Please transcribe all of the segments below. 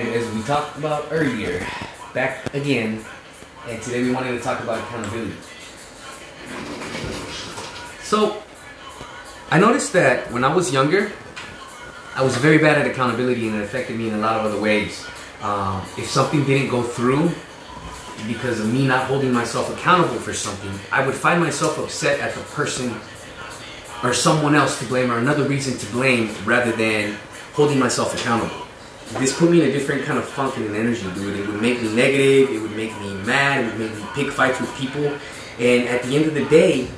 As we talked about earlier, back again, and today we wanted to talk about accountability. So, I noticed that when I was younger, I was very bad at accountability and it affected me in a lot of other ways. Um, if something didn't go through because of me not holding myself accountable for something, I would find myself upset at the person or someone else to blame or another reason to blame rather than holding myself accountable. This put me in a different kind of funk and energy, dude. It would make me negative, it would make me mad, it would make me pick fights with people. And at the end of the day,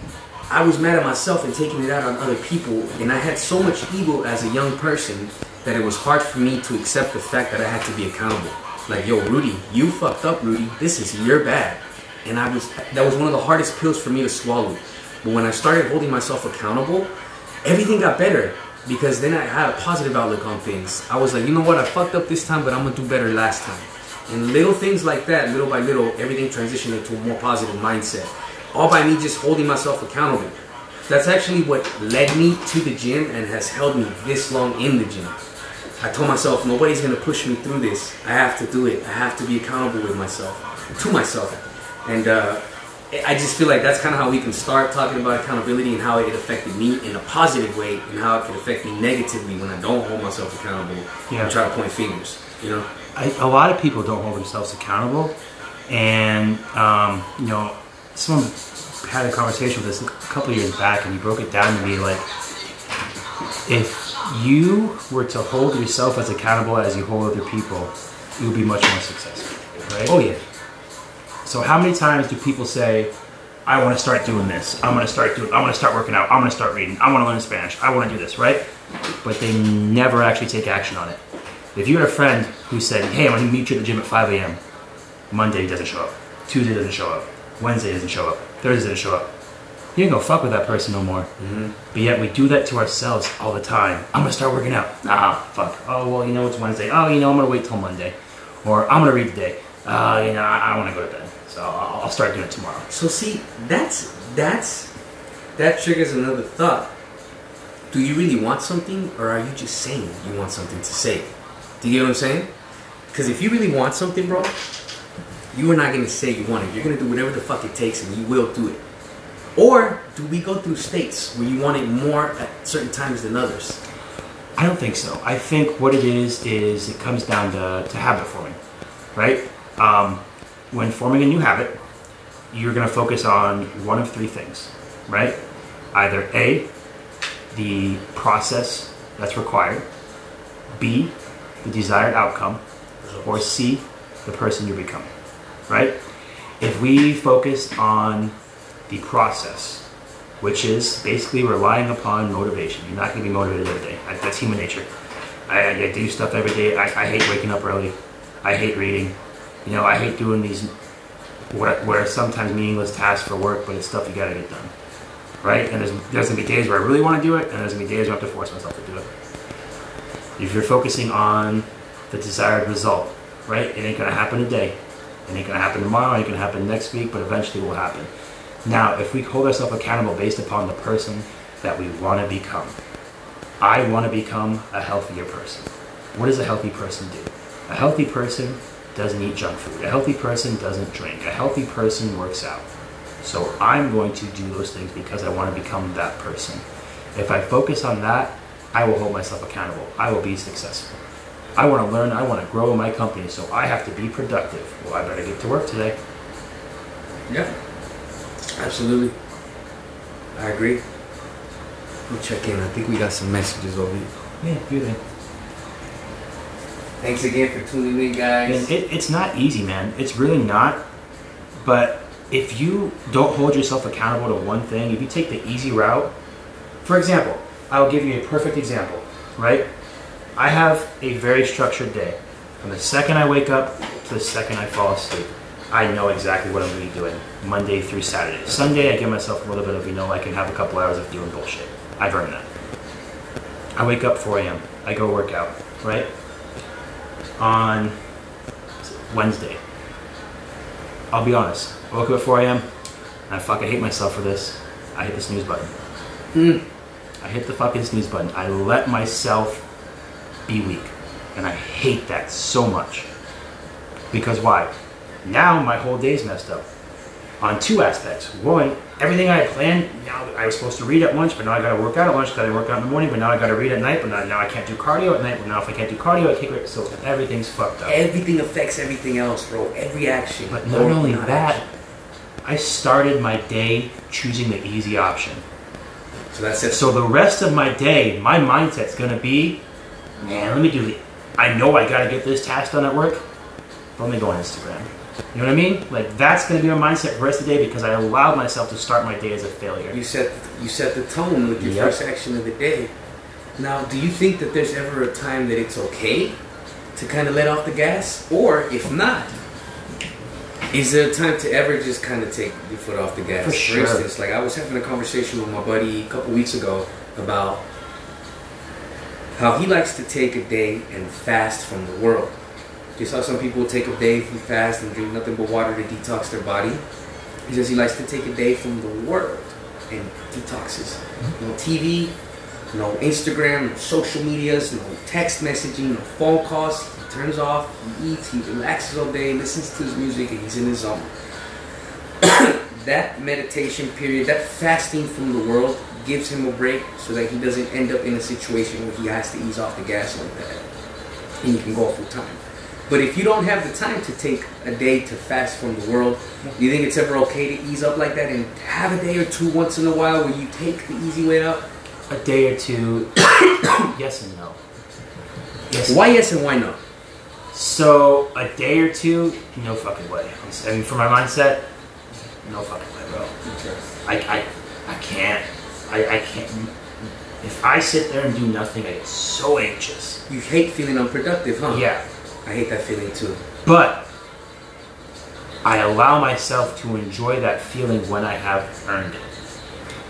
I was mad at myself and taking it out on other people. And I had so much ego as a young person that it was hard for me to accept the fact that I had to be accountable. Like, yo, Rudy, you fucked up, Rudy. This is your bad. And I was that was one of the hardest pills for me to swallow. But when I started holding myself accountable, everything got better because then I had a positive outlook on things. I was like, you know what, I fucked up this time, but I'm gonna do better last time. And little things like that, little by little, everything transitioned into a more positive mindset. All by me just holding myself accountable. That's actually what led me to the gym and has held me this long in the gym. I told myself, nobody's gonna push me through this. I have to do it. I have to be accountable with myself, to myself. And uh, I just feel like that's kind of how we can start talking about accountability and how it affected me in a positive way and how it could affect me negatively when I don't hold myself accountable Yeah. and try to point fingers. You know? I, a lot of people don't hold themselves accountable, and um, you know, someone had a conversation with us a couple years back, and he broke it down to me like, if you were to hold yourself as accountable as you hold other people, you would be much more successful, right? Oh yeah. So how many times do people say, I want to start doing this. I'm going to start doing. I want to start working out. I'm going to start reading. I want to learn Spanish. I want to do this, right? But they never actually take action on it. If you had a friend who said, "Hey, I'm going to meet you at the gym at 5 a.m." Monday doesn't show up. Tuesday doesn't show up. Wednesday doesn't show up. Thursday doesn't show up. You ain't gonna fuck with that person no more. But yet we do that to ourselves all the time. I'm gonna start working out. Nah, fuck. Oh well, you know it's Wednesday. Oh, you know I'm gonna wait till Monday, or I'm gonna read today. Uh, you know I, I want to go to bed, so I'll, I'll start doing it tomorrow. So see, that's that's that triggers another thought. Do you really want something, or are you just saying you want something to say? Do you get what I'm saying? Because if you really want something, bro, you are not gonna say you want it. You're gonna do whatever the fuck it takes, and you will do it. Or do we go through states where you want it more at certain times than others? I don't think so. I think what it is is it comes down to, to habit forming, right? Um, when forming a new habit, you're going to focus on one of three things, right? Either A, the process that's required, B, the desired outcome, or C, the person you become, right? If we focus on the process, which is basically relying upon motivation, you're not going to be motivated every day. That's human nature. I, I I do stuff every day. I, I hate waking up early. I hate reading. You know, I hate doing these what, are sometimes meaningless tasks for work, but it's stuff you got to get done, right? And there's there's gonna be days where I really want to do it, and there's gonna be days where I have to force myself to do it. If you're focusing on the desired result, right? It ain't gonna happen today. It ain't gonna happen tomorrow. It ain't gonna happen next week, but eventually it will happen. Now, if we hold ourselves accountable based upon the person that we want to become, I want to become a healthier person. What does a healthy person do? A healthy person doesn't eat junk food. A healthy person doesn't drink. A healthy person works out. So I'm going to do those things because I want to become that person. If I focus on that, I will hold myself accountable. I will be successful. I want to learn, I want to grow in my company, so I have to be productive. Well, I better get to work today. Yeah, absolutely. I agree. We'll check in. I think we got some messages over here. Yeah, good. Thanks again for tuning in, guys. It, it's not easy, man. It's really not. But if you don't hold yourself accountable to one thing, if you take the easy route, for example, I'll give you a perfect example, right? I have a very structured day. From the second I wake up to the second I fall asleep, I know exactly what I'm going to be doing Monday through Saturday. Sunday, I give myself a little bit of, you know, I can have a couple hours of doing bullshit. I've earned that. I wake up 4 a.m. I go work out, right? On Wednesday, I'll be honest. I woke up at 4 a.m. and I fucking hate myself for this. I hit the snooze button. Mm. I hit the fucking snooze button. I let myself be weak. And I hate that so much. Because why? Now my whole day's messed up. On two aspects. One, everything I had planned, now I was supposed to read at lunch, but now I gotta work out at lunch because I work out in the morning, but now I gotta read at night, but now, now I can't do cardio at night, but now if I can't do cardio, I can't read. So everything's fucked up. Everything affects everything else, bro. Every action. But not Or only not that, action. I started my day choosing the easy option. So that's it. So the rest of my day, my mindset's gonna be, man, let me do the. I know I gotta get this task done at work. but Let me go on Instagram. You know what I mean? Like that's gonna be my mindset for the rest of the day because I allowed myself to start my day as a failure. You set you set the tone with your Yep. first action of the day. Now, do you think that there's ever a time that it's okay to kind of let off the gas, or if not, is there a time to ever just kind of take your foot off the gas? For sure. instance, like I was having a conversation with my buddy a couple weeks ago about how he likes to take a day and fast from the world. Just how some people take a day and fast and drink nothing but water to detox their body. He says he likes to take a day from the world and detoxes. Mm-hmm. No TV, no Instagram, no social medias, no text messaging, no phone calls. He turns off, he eats, he relaxes all day, listens to his music, and he's in his zone. that meditation period, that fasting from the world, gives him a break so that he doesn't end up in a situation where he has to ease off the gas like that. And you can go full time. But if you don't have the time to take a day to fast from the world, do you think it's ever okay to ease up like that and have a day or two once in a while where you take the easy way out? A day or two, yes and no. Yes. Why yes and why no? So a day or two, no fucking way. Mean, for my mindset, no fucking way, bro. I, I, I can't. I, I can't. If I sit there and do nothing, I get so anxious. You hate feeling unproductive, huh? Yeah. I hate that feeling too. But I allow myself to enjoy that feeling when I have earned it.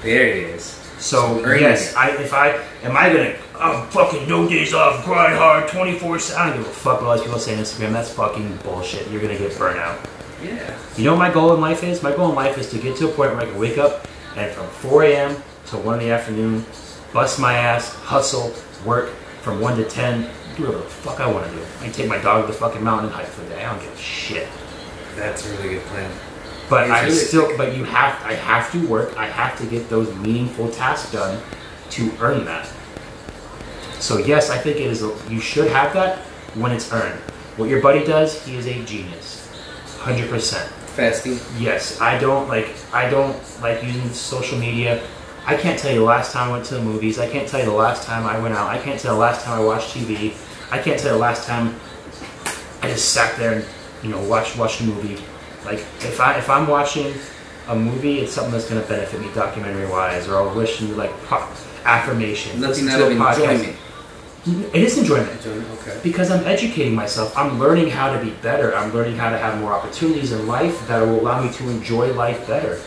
There it is. So So yes, it. I if I am I gonna I'm fucking no days off, grind hard, twenty four. I don't give a fuck what all these people say on Instagram. That's fucking bullshit. You're gonna get burnt out. Yeah. You know what my goal in life is? My goal in life is to get to a point where I can wake up and from 4 a.m. to 1 in the afternoon, bust my ass, hustle, work from 1 to 10, do whatever the fuck I want to do. I can take my dog to the fucking mountain and hike for the day. I don't give a shit. That's a really good plan. But It's I realistic. still, but you have, I have to work. I have to get those meaningful tasks done to earn that. So yes, I think it is. You should have that when it's earned. What your buddy does, he is a genius, hundred percent. Fasting. Yes, I don't like. I don't like using social media. I can't tell you the last time I went to the movies. I can't tell you the last time I went out. I can't tell you the last time I watched TV. I can't tell you the last time I just sat there and you know watched watched a movie. Like if I if I'm watching a movie, it's something that's going to benefit me documentary wise, or I'll listen to like affirmation. Nothing listen out to of podcast. enjoyment. It is enjoyment Enjoyment, Okay. because I'm educating myself. I'm learning how to be better. I'm learning how to have more opportunities in life that will allow me to enjoy life better.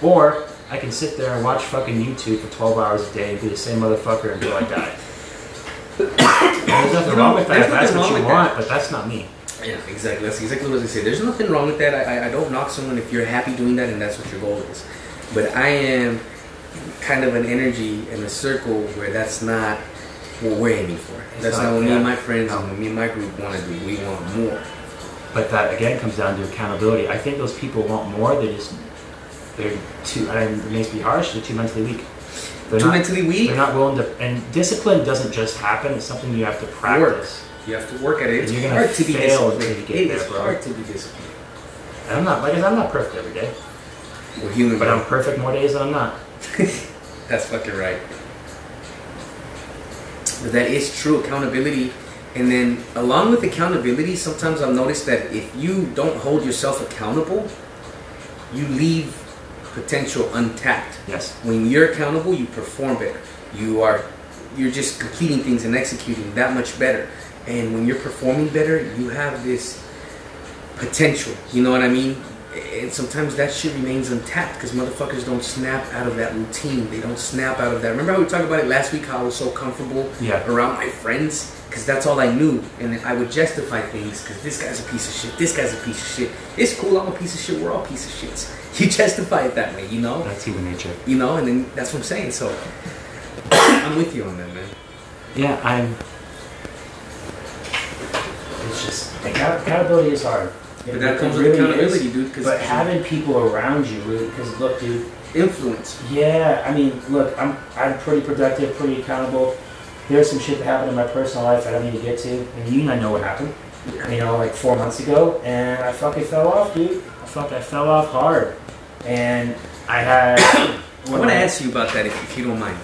Or I can sit there and watch fucking YouTube for 12 hours a day and be the same motherfucker until I die. there's nothing wrong with that. That's what you want, that. but that's not me. Yeah, exactly. That's exactly what I say. There's nothing wrong with that. I, I, I don't knock someone if you're happy doing that and that's what your goal is. But I am kind of an energy in a circle where that's not what we're aiming for. It's that's not- not, what me and my friends and what me and my group want to do. We want more. But that again comes down to accountability. I think those people want more. They just they're too. And it makes me harsh. They're too mentally weak. They're Too not, mentally weak. They're not willing to. And discipline doesn't just happen. It's something you have to practice. You have to work at it. It's And you're gonna hard to be disciplined. It there, is bro. hard to be disciplined. And I'm not like I said, I'm not perfect every day, We're human, but I'm perfect more days than I'm not. That's fucking right. But that is true accountability. And then, along with accountability, sometimes I've noticed that if you don't hold yourself accountable, you leave potential untapped. Yes. When you're accountable, you perform better. You are, you're just completing things and executing that much better. And when you're performing better, you have this potential. You know what I mean? And sometimes that shit remains untapped because motherfuckers don't snap out of that routine. They don't snap out of that. Remember how we talked about it last week? How I was so comfortable Yeah. around my friends because that's all I knew, and I would justify things because this guy's a piece of shit. This guy's a piece of shit. It's cool. I'm a piece of shit. We're all piece of shits. You justify it that way, you know That's human nature. you know, and then that's what I'm saying. So I'm with you on that, man. Yeah, I'm. It's just Accountability is hard. It- But that comes with really accountability, is. dude. Because But having people around you, because look, dude, influence. yeah, I mean, look, I'm I'm pretty productive, pretty accountable. There's some shit that happened in my personal life I don't need to get to, and you and I know what happened. You know, like four months ago, and I fucking fell off, dude. I fucking I fell off hard, and I had. I want to ask you about that if, if you don't mind.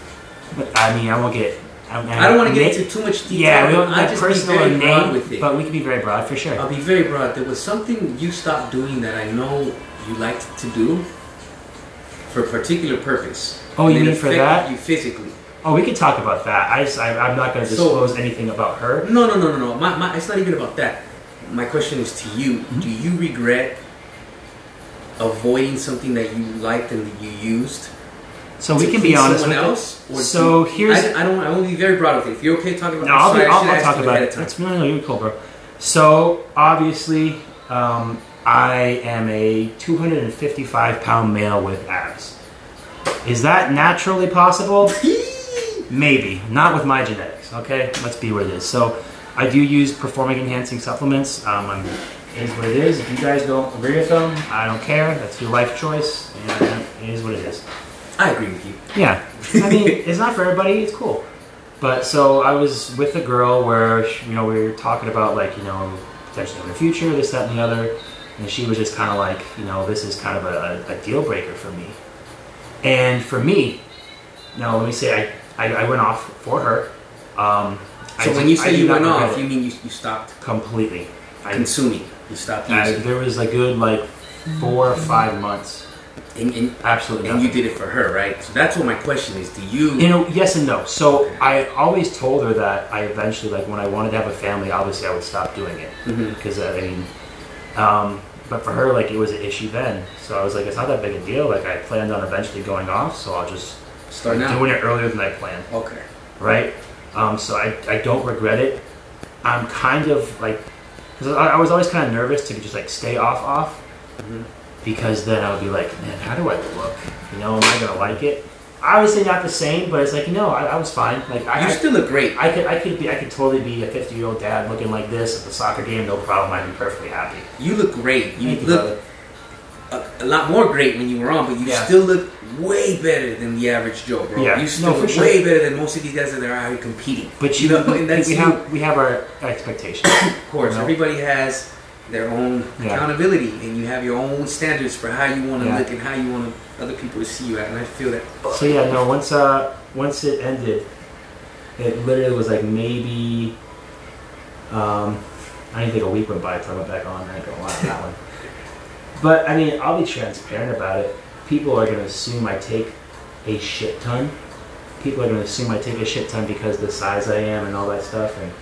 I mean, I won't get. I, I don't want to get into too much detail. Yeah, we don't I get just be very and broad name, with it. but we can be very broad for sure. I'll be very broad. There was something you stopped doing that I know you liked to do for a particular purpose. Oh, you And it mean for that? You physically. Oh, we can talk about that. I, just- I I'm not going to So- disclose anything about her. No, no, no, no, no. My, my, it's not even about that. My question is to you. Mm-hmm. Do you regret avoiding something that you liked and that you used? So we can be honest with it. else? So do- here's- I, I don't. I want to be very broad with it. If you're okay talking about, No, I'll, sorry, I I'll, I'll talk about it. That's, no, no, you're cool, bro. So obviously, um, I am a 255 pound male with abs. Is that naturally possible? Maybe, not with my genetics. Okay, let's be what it is. So, I do use performing enhancing supplements. Um, I'm, it is what it is. If you guys don't agree with them, I don't care. That's your life choice, and it is what it is. I agree with you. Yeah, I mean, it's not for everybody. It's cool. But so I was with a girl where you know we were talking about like you know potentially in the future, this, that, and the other, and she was just kind of like you know this is kind of a, a, deal breaker for me. And for me, now let me say I I, I went off for her. Um, So do- when you say you went off, it you mean you, you stopped completely. I, consuming. You stopped I- there was a good like four or five months. And, and, Absolutely. and nothing. you did it for her, right? So that's what my question is. Do you? You know, yes and no. So I always told her that I eventually, like, when I wanted to have a family, obviously I would stop doing it because I mean, um, but for her, like, it was an issue then. So I was like, it's not that big a deal. Like, I planned on eventually going off, so I'll just Start start now. doing it earlier than I planned, Okay. right? Um, so I, I don't regret it. I'm kind of like, because I, I was always kind of nervous to just like stay off off Mhm. because then I would be like, man, how do I look? You know, am I gonna like it? Obviously not the same, but it's like, no, I, I was fine. Like I, You still look great. I could, I could be, I could totally be a 50 year old dad looking like this at the soccer game, no problem. I'd be perfectly happy. You look great. You Thank look brother. A, a lot more great when you were on, but you Yeah. still look way better than the average Joe, bro. Yeah. You still No, look sure. way better than most of these guys that are out here competing. But you, know, and that's we you. have, we have our expectations. Of course, everybody has their own Yeah. accountability, and you have your own standards for how you want to Yeah. look and how you want other people to see you at. And I feel that. So yeah, no. Once uh, once it ended, it literally was like maybe. Um, I didn't think a week went by until I went back on. I ain't gonna lie on that one. But I mean, I'll be transparent about it. People are gonna assume I take a shit ton. People are gonna assume I take a shit ton because the size I am and all that stuff. And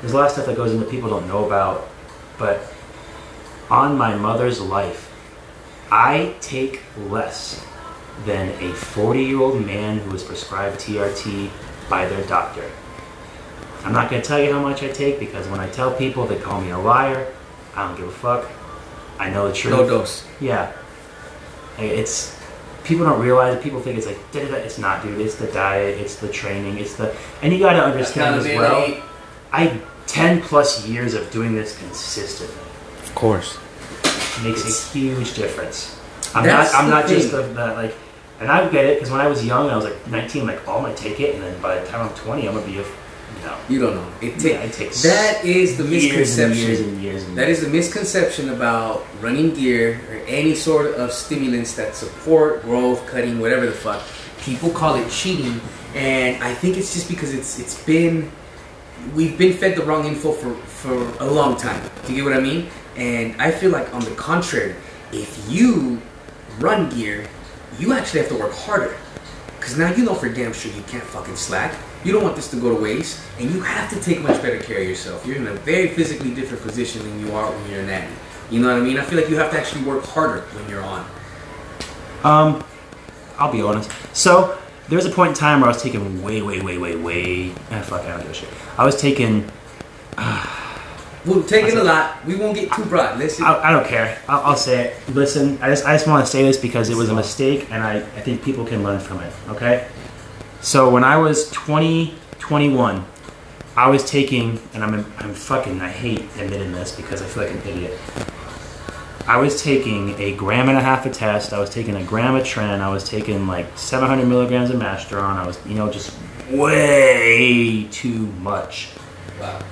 there's a lot of stuff that goes into people don't know about. But on my mother's life, I take less than a 40 year old man who was prescribed TRT by their doctor. I'm not going to tell you how much I take because when I tell people, they call me a liar. I don't give a fuck. I know the truth. No dose. Yeah. Hey, It's people don't realize it. People think it's like da, da, da. it's not, dude. It's the diet, it's the training, it's the and you got to understand as well. Accountability. I 10 plus years of doing this consistently Of course. makes It's- a huge difference. I'm That's not. I'm the not just thing. the, the like, and I get it because when I was young, I was like 19. like, oh, I'm gonna take it, and then by the time I'm 20, I'm gonna be a, no. You don't know. It Yeah, takes. it takes That is the years and misconception. years and years and That is the misconception about running gear or any sort of stimulants that support growth, cutting, whatever the fuck. People call it cheating, and I think it's just because it's it's been we've been fed the wrong info for for a long time. Do you get what I mean? And I feel like on the contrary, if you run gear, you actually have to work harder. Because now you know for damn sure you can't fucking slack. You don't want this to go to waste, and you have to take much better care of yourself. You're in a very physically different position than you are when you're an athlete. You know what I mean? I feel like you have to actually work harder when you're on. Um, I'll be honest. So there was a point in time where I was taking way, way, way, way, way. Ah, fuck, I don't give a shit. I was taking. We'll take it a lot. We won't get too broad. Let's. I, I don't care. I'll, I'll say it. Listen, I just I just want to say this because it was a mistake, and I, I think people can learn from it. Okay. So when I was 20, 21, I was taking, and I'm I'm fucking I hate admitting this because I feel like an idiot. I was taking a gram and a half of test. I was taking a gram of Tren. I was taking like 700 milligrams of Masteron. I was, you know, just way too much. Wow.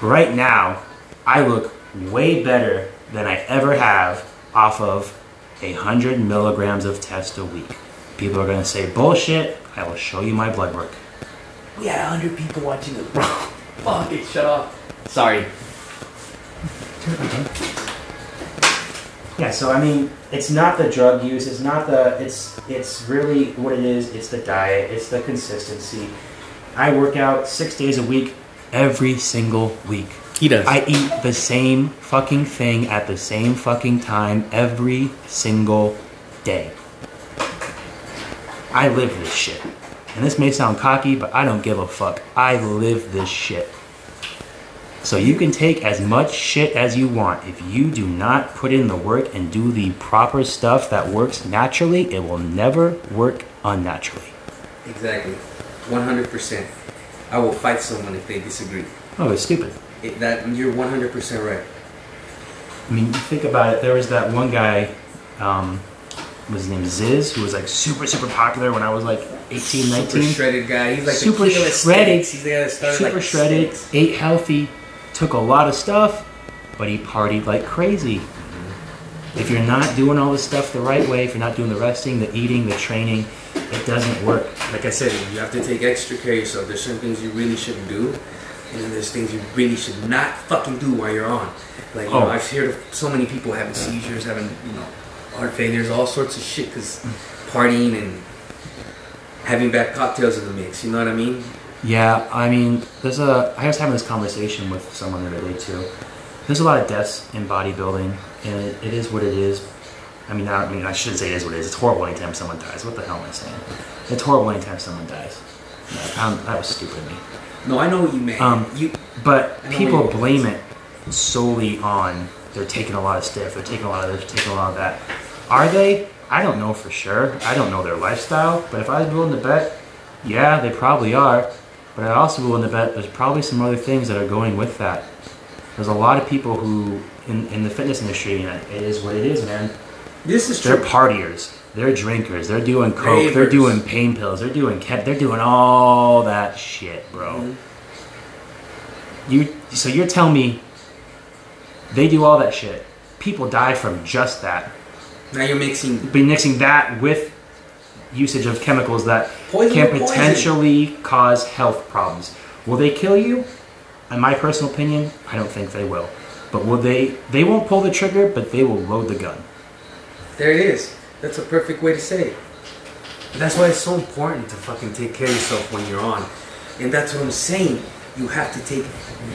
Right now, I look way better than I ever have off of a hundred milligrams of test a week. People are gonna say bullshit. I will show you my blood work. We had a hundred people watching us, bro. Fuck it, shut up. Sorry. Yeah, so I mean, it's not the drug use. It's not the. It's it's really what it is. It's the diet. It's the consistency. I work out six days a week, every single week. He does. I eat the same fucking thing at the same fucking time every single day. I live this shit. And this may sound cocky, but I don't give a fuck. I live this shit. So you can take as much shit as you want. If you do not put in the work and do the proper stuff that works naturally, it will never work unnaturally. exactly. One hundred percent. I will fight someone if they disagree. Oh, it's stupid. It, that you're one hundred percent right. I mean, think about it. There was that one guy, um, was named Zyzz, who was like super, super popular when I was like 18, 19. Super shredded guy. He's like Super the shredded. He's the guy that started super like shredded, six. ate healthy, took a lot of stuff, but he partied like crazy. If you're not doing all this stuff the right way, if you're not doing the resting, the eating, the training, it doesn't work. Like I said, you have to take extra care of yourself. There's certain things you really shouldn't do, and then there's things you really should not fucking do while you're on. Like you Oh. know, I've heard of so many people having seizures, having you know heart failures, all sorts of shit because partying and having bad cocktails in the mix. You know what I mean? Yeah, I mean, there's a. I was having this conversation with someone the other day too. There's a lot of deaths in bodybuilding, and it, it is what it is. I mean, I, I mean, I shouldn't say it is what it is. It's horrible anytime someone dies. What the hell am I saying? It's horrible anytime someone dies. Um, that was stupid of me. No, I know what you mean. Um, you But people blame it solely on they're taking a lot of stiff, they're taking a lot of this, taking a lot of that. Are they? I don't know for sure. I don't know their lifestyle. But if I was willing to bet, yeah, they probably are. But I'd also be willing to bet there's probably some other things that are going with that. There's a lot of people who, in, in the fitness industry, and it is what it is, man. this is They're true. partiers. They're drinkers. They're doing coke. They're doing pain pills. They're doing kept. They're doing all that shit, bro. Mhm. You so you're telling me they do all that shit. People die from just that. Now you're mixing Be mixing that with usage of chemicals that Poison can with poison. potentially cause health problems. Will they kill you? In my personal opinion, I don't think they will. But will they? They won't pull the trigger, but they will load the gun. There it is. That's a perfect way to say it. That's why it's so important to fucking take care of yourself when you're on. And that's what I'm saying. You have to take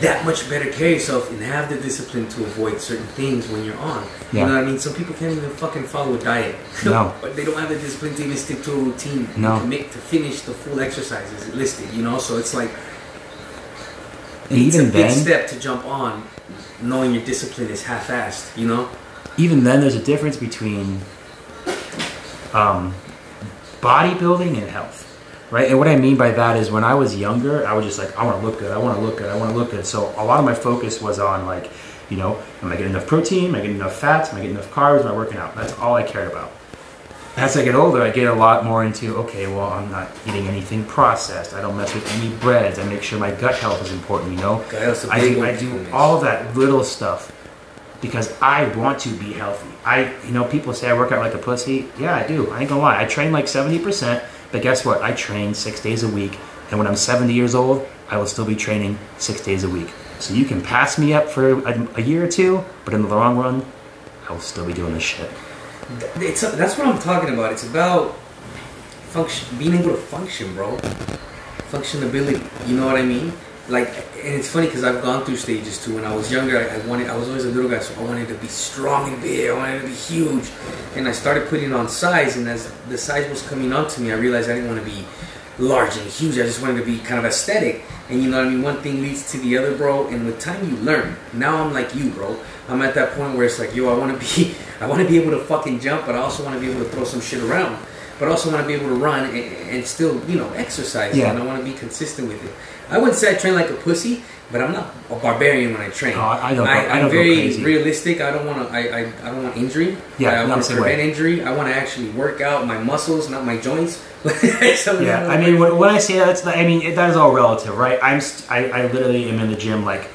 that much better care of yourself and have the discipline to avoid certain things when you're on. Yeah. You know what I mean? Some people can't even fucking follow a diet. No. but they don't have the discipline to even stick to a routine. No. To, make, to finish the full exercises listed, you know? So it's like, And it's even a big then, step to jump on knowing your discipline is half-assed, you know? even then, there's a difference between um, bodybuilding and health, right? And what I mean by that is when I was younger, I was just like, I want to look good, I want to look good, I want to look good. So a lot of my focus was on like, you know, am I getting enough protein? Am I getting enough fats? Am I getting enough carbs? Am I working out? That's all I cared about. As I get older, I get a lot more into okay, well, I'm not eating anything processed. I don't mess with any breads. I make sure my gut health is important. You know, Okay, that's a I, one I do all that little stuff because I want to be healthy. I, you know, people say I work out like a pussy. Yeah, I do. I ain't gonna lie. I train like 70%, but guess what? I train six days a week. And when I'm 70 years old, I will still be training six days a week. So you can pass me up for a, a year or two, but in the long run, I will still be doing this shit. It's that's what I'm talking about. It's about function, being able to function, bro. Functionability. You know what I mean? Like, and it's funny because I've gone through stages too. When I was younger, I, I wanted, I was always a little guy, so I wanted to be strong and big. I wanted to be huge, and I started putting on size. And as the size was coming on to me, I realized I didn't want to be large and huge. I just wanted to be kind of aesthetic. And you know what I mean? One thing leads to the other, bro. And with time, you learn. Now I'm like you, bro. I'm at that point where it's like, yo, I want to be, I want to be able to fucking jump, but I also want to be able to throw some shit around. But also want to be able to run and, and still, you know, exercise. Yeah. And I want to be consistent with it. I wouldn't say I train like a pussy, but I'm not a barbarian when I train. I don't I I, don't am very crazy. realistic. I don't want to. I, I, I don't want injury. Yeah, I I'm want to prevent way. injury. I want to actually work out my muscles, not my joints. So, Yeah, I mean, when, when I say that, it's, I mean it, that is all relative, right? I'm st- I, I literally am in the gym like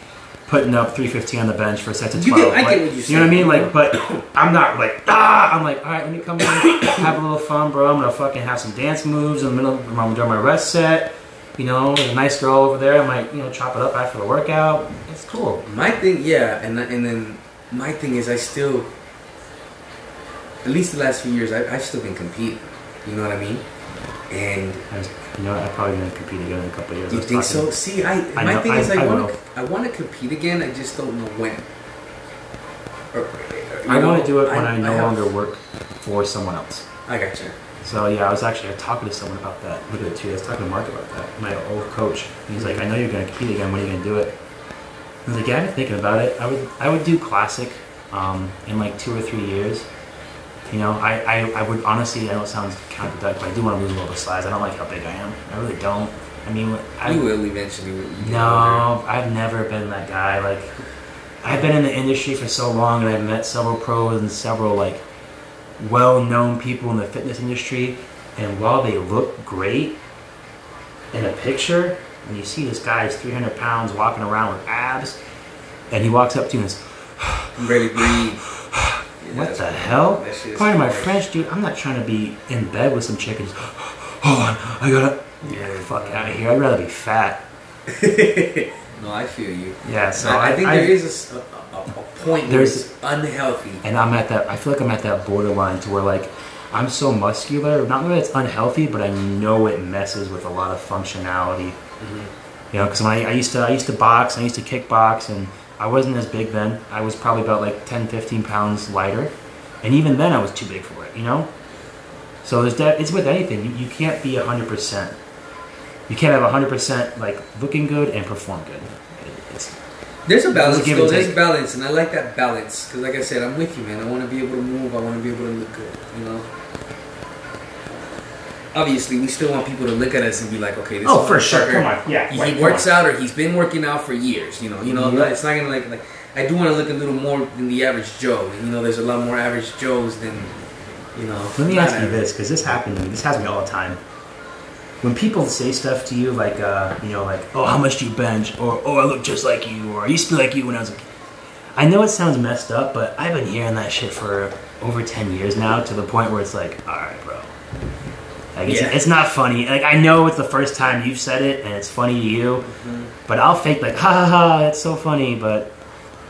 putting up 315 on the bench for sets of You 12. get- I like, get what you're You know what I mean? Like, but I'm not like ah. I'm like, all right, let me come in, have a little fun, bro. I'm gonna fucking have some dance moves in the middle of my, during my rest set. You know, there's a nice girl over there. I might, you know, chop it up after the workout. It's cool. My thing, yeah, and and then my thing is I still, at least the last few years, I, I've still been competing. You know what I mean? And you know, I'm probably gonna compete again in a couple years. You think talking- so? See, I, I my know- thing I- is I, want to I want to compete again. I just don't know when. Or, you I want to do it when I, no have- longer work for someone else. I got you. So yeah, I was actually talking to someone about that. Look at it too. I was talking to Mark about that. My old coach. He's like, I know you're going to compete again. When are you going to do it? I was like, Yeah, I've been thinking about it. I would, I would do classic, um, in like two or three years. You know, I, I, I would honestly. I know it sounds counterproductive, but I do want to lose a little bit of size. I don't like how big I am. I really don't. I mean, I you will eventually. you get older. no, I've never been that guy. Like, I've been in the industry for so long, and I've met several pros and several like well-known people in the fitness industry. And while they look great in a picture, when you see this guy's 300 pounds walking around with abs, and he walks up to you and says, barely breathe. "What the hell?" That shit is Pardon my. French, dude. I'm not trying to be in bed with some chickens. and hold on, I gotta. Yeah, fuck out of here. I'd rather be fat. no, I feel you. Yeah, so I, I think I- there is a point where There's- it's unhealthy. and I'm at that. I feel like I'm at that borderline to where like I'm so muscular. Not that it's unhealthy, but I know it messes with a lot of functionality. Mm-hmm. You know, because I, I used to I used to box, I used to kickbox, and I wasn't as big then. I was probably about like 10, 15 pounds lighter, and even then I was too big for it. You know. So there's that. It's with anything. You, you can't be hundred percent. You can't have hundred percent like looking good and perform good. It's, There's a balance, though. There's take. balance, and I like that balance because, like I said, I'm with you, man. I want to be able to move. I want to be able to look good. You know. Obviously, we still want people to look at us and be like, "Okay, this oh, for sure. Come on. Yeah. He right, works out, or he's been working out for years. You know, you know. Yeah. Mm-hmm. It's not gonna like like. I do want to look a little more than the average Joe. You know, there's a lot more average Joes than, you know. Let me ask you average. this, because this happened to me. This happens to me all the time. When people say stuff to you, like, uh, you know, like, oh, how much do you bench? Or, oh, I look just like you. Or I used to be like you when I was a kid. I know it sounds messed up, but I've been hearing that shit for over 10 years now to the point where it's like, all right, bro. Like, it's, Yeah. it's not funny. Like, I know it's the first time you've said it and it's funny to you, Mm-hmm. but I'll fake, like, ha ha ha, it's so funny, but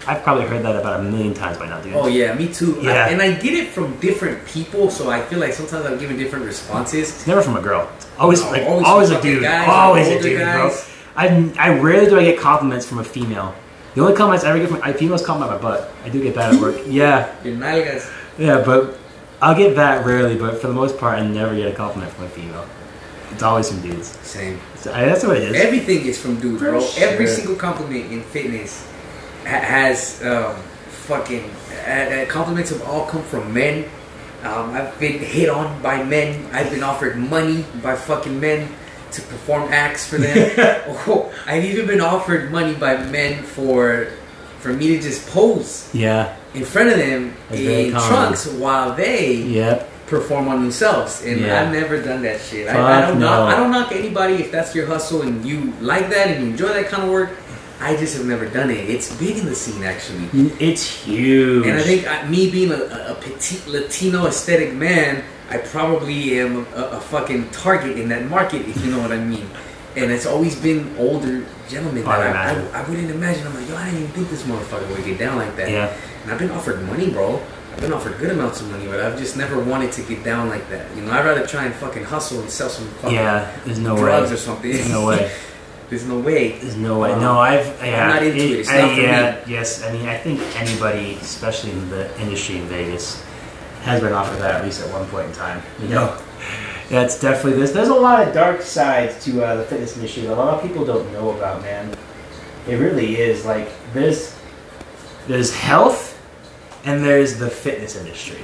I've probably heard that about a million times by now, dude. Oh yeah, me too. Yeah. I- and I get it from different people, so I feel like sometimes I'm giving different responses. It's never from a girl. Always No, like always always, a dude. guys always a dude, guys. bro. I I rarely do I get compliments from a female. The only compliments I ever get from I, females compliment my butt. I do get that at work. yeah, Your nalgas. yeah, but I'll get that rarely. But for the most part, I never get a compliment from a female. It's always from dudes. Same. So, I, that's what it is. Everything is from dudes, bro. Every single compliment in fitness has um, fucking uh, uh, compliments have all come from men. Um, I've been hit on by men. I've been offered money by fucking men to perform acts for them. oh, I've even been offered money by men for for me to just pose yeah, in front of them That's in trunks while they yep. perform on themselves, and Yeah. I've never done that shit. I, I don't no. knock, I don't knock anybody if that's your hustle and you like that and you enjoy that kind of work. I just have never done it. It's big in the scene actually, It's huge. and I think uh, me being a, a, petite Latino aesthetic man, I probably am a, a fucking target in that market, if you know what I mean. And it's always been older gentlemen I I. I, I wouldn't imagine. I'm like, yo, I didn't even think this motherfucker would get down like that. Yeah. And I've been offered money, bro. I've been offered good amounts of money, but I've just never wanted to get down like that. You know, I'd rather try and fucking hustle and sell some fucking yeah, there's no drugs way. or something. There's no way. There's no way. There's no way. Um, No, I've yeah. not into it. I- not yeah, yes. I mean, I think anybody, especially in the industry in Vegas, has been offered that at least at one point in time. You know, yeah, it's definitely this. there's a lot of dark sides to uh, the fitness industry that a lot of people don't know about. Man, it really is like there's there's health and there's the fitness industry.